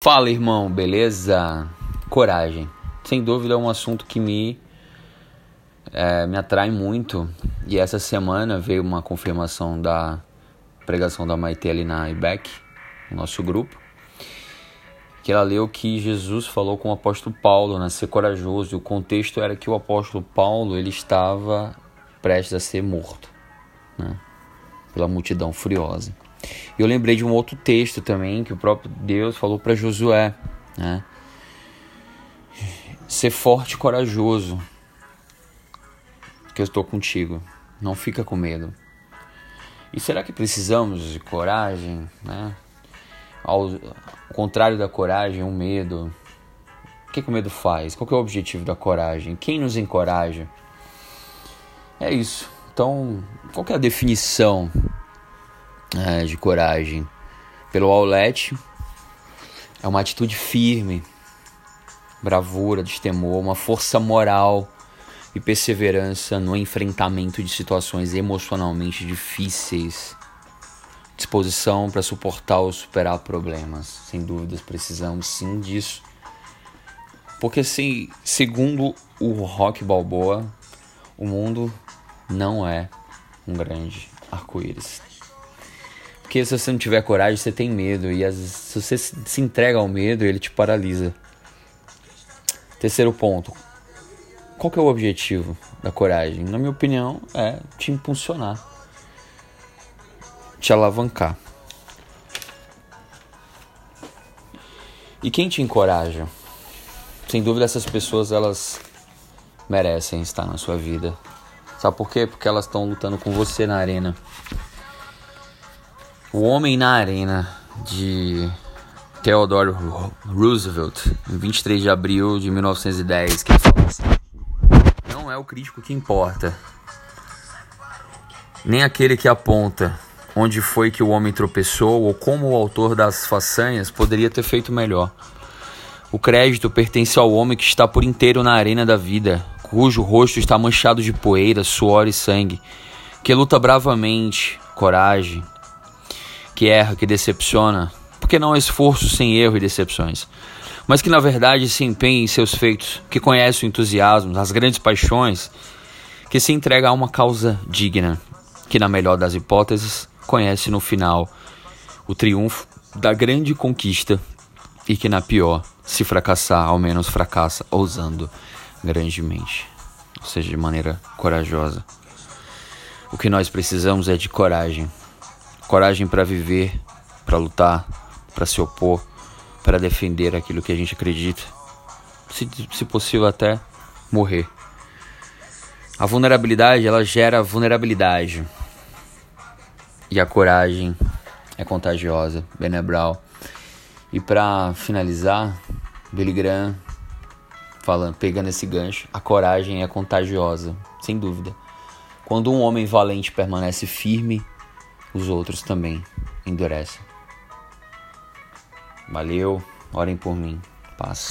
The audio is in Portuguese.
Fala irmão, beleza? Coragem. Sem dúvida é um assunto que me, é, me atrai muito. E essa semana veio uma confirmação da pregação da Maite ali na IBEC, no nosso grupo. Que ela leu que Jesus falou com o apóstolo Paulo, né, ser corajoso. E o contexto era que o apóstolo Paulo ele estava prestes a ser morto, né, pela multidão furiosa. Eu lembrei de um outro texto também que o próprio Deus falou para Josué, né? Ser forte e corajoso, que eu estou contigo. Não fica com medo. E será que precisamos de coragem, né? Ao contrário da coragem, o medo. O que, que o medo faz? Qual é o objetivo da coragem? Quem nos encoraja? É isso. Então, qual é a definição é, de coragem pelo Aulete. É uma atitude firme, bravura, destemor, uma força moral e perseverança no enfrentamento de situações emocionalmente difíceis. Disposição para suportar ou superar problemas. Sem dúvidas, precisamos sim disso. Porque, se, segundo o Rock Balboa, o mundo não é um grande arco-íris. Porque se você não tiver coragem, você tem medo. E vezes, se você se entrega ao medo, ele te paralisa. Terceiro ponto. Qual que é o objetivo da coragem? Na minha opinião, é te impulsionar. Te alavancar. E quem te encoraja? Sem dúvida essas pessoas elas merecem estar na sua vida. Sabe por quê? Porque elas estão lutando com você na arena. O Homem na Arena de Theodore Roosevelt, em 23 de abril de 1910, que fala assim: Não é o crítico que importa, nem aquele que aponta onde foi que o homem tropeçou ou como o autor das façanhas poderia ter feito melhor. O crédito pertence ao homem que está por inteiro na arena da vida, cujo rosto está manchado de poeira, suor e sangue, que luta bravamente, coragem, que erra, que decepciona, porque não há esforço sem erro e decepções, mas que na verdade se empenha em seus feitos, que conhece o entusiasmo, as grandes paixões, que se entrega a uma causa digna, que na melhor das hipóteses conhece no final o triunfo da grande conquista e que na pior, se fracassar, ao menos fracassa ousando grandemente, ou seja, de maneira corajosa. O que nós precisamos é de coragem coragem para viver, para lutar, para se opor, para defender aquilo que a gente acredita, se, se possível até morrer. A vulnerabilidade ela gera vulnerabilidade e a coragem é contagiosa, Benebral. E para finalizar, Billy Graham falando, pegando esse gancho, a coragem é contagiosa, sem dúvida. Quando um homem valente permanece firme os outros também endurecem. Valeu, orem por mim. Paz.